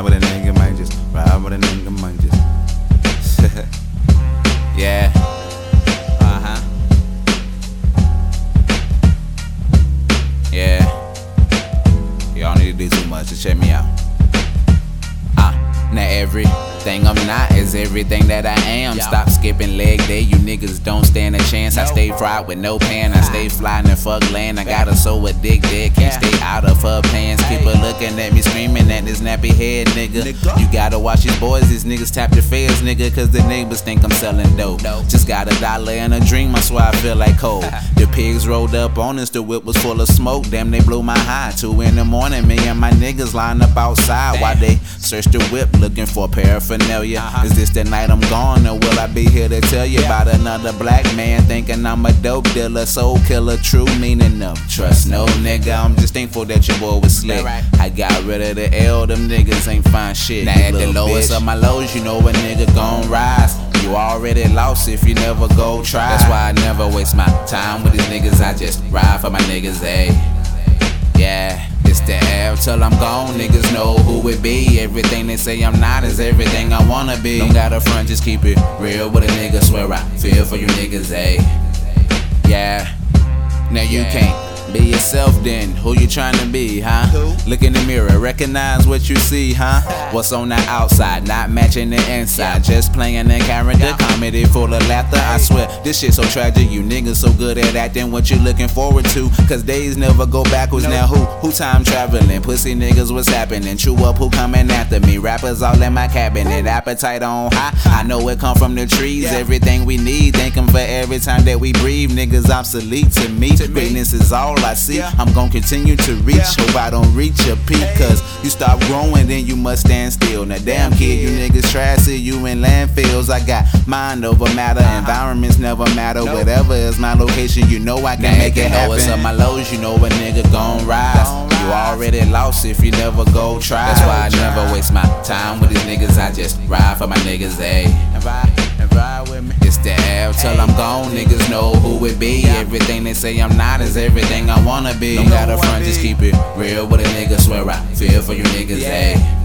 ride with a nigga, might just ride with a nigga, might just. yeah. Uh huh. Yeah. Y'all need to do too much to check me out. Uh, now everything I'm not is everything that I am. Stop skipping leg day, you niggas don't stand a chance. I stay fried with no pan, I stay flying in fuck land. I got her so addicted, can't stay out of her pants. Keep her looking at me, screaming at this nappy head nigga. You gotta watch these boys, these niggas tap their fares, nigga, cause the neighbors think I'm selling dope. Just got a dollar and a dream, I swear I feel like Cole. The pigs rolled up on us, the whip was full of smoke. Damn, they blew my high. Two in the morning, me and my niggas line up outside while they search the whip looking for paraphernalia. Is this the night I'm gone, or will I be here to tell you about another black man thinking I'm a dope dealer, soul killer, true meaning of trust? No nigga, I'm just thankful that your boy was slick. I got rid of the L, them niggas ain't fine shit. Now at the lowest of my lows, you know a nigga gon' rise. You already lost if you never go try. That's why I never waste my time with these niggas. I just ride for my niggas, ayy. Yeah, it's the L till I'm gone. Niggas know who it be. Everything they say I'm not is everything I wanna be. Don't got a front, just keep it real with a nigga. Swear I feel for you niggas, ayy. Yeah, now you can't. Be yourself then, who you trying to be, huh? Look in the mirror, recognize what you see, huh? What's on the outside, not matching the inside. Just playing the character, comedy full of laughter. I swear, this shit so tragic. You niggas so good at acting what you looking forward to. Cause days never go backwards. Now who? Who time traveling? Pussy niggas, what's happening? True up, who coming after me? Rappers all in my cabinet, appetite on high. I know it come from the trees, everything we need. Thank 'em for every time that we breathe. Niggas obsolete to me. Greatness is all I see. I'm gonna continue to reach. Hope I don't reach a peak. Cause you stop growing, then you must stand still. Now, damn kid, you niggas try to see you in landfills. I got mind over matter. Uh-huh. Environments never matter. Whatever is my location, you know I can make it happen. It's up my lows, you know a nigga gon' rise. You already lost if you never go try. That's why I never waste my time with these niggas. I just ride for my niggas, ayy. And ride, and ride with me. Till I'm gone. Niggas know who it be. Everything they say I'm not is everything I wanna be. Don't got a front, just keep it real with a nigga. Swear I feel for you niggas, ayy.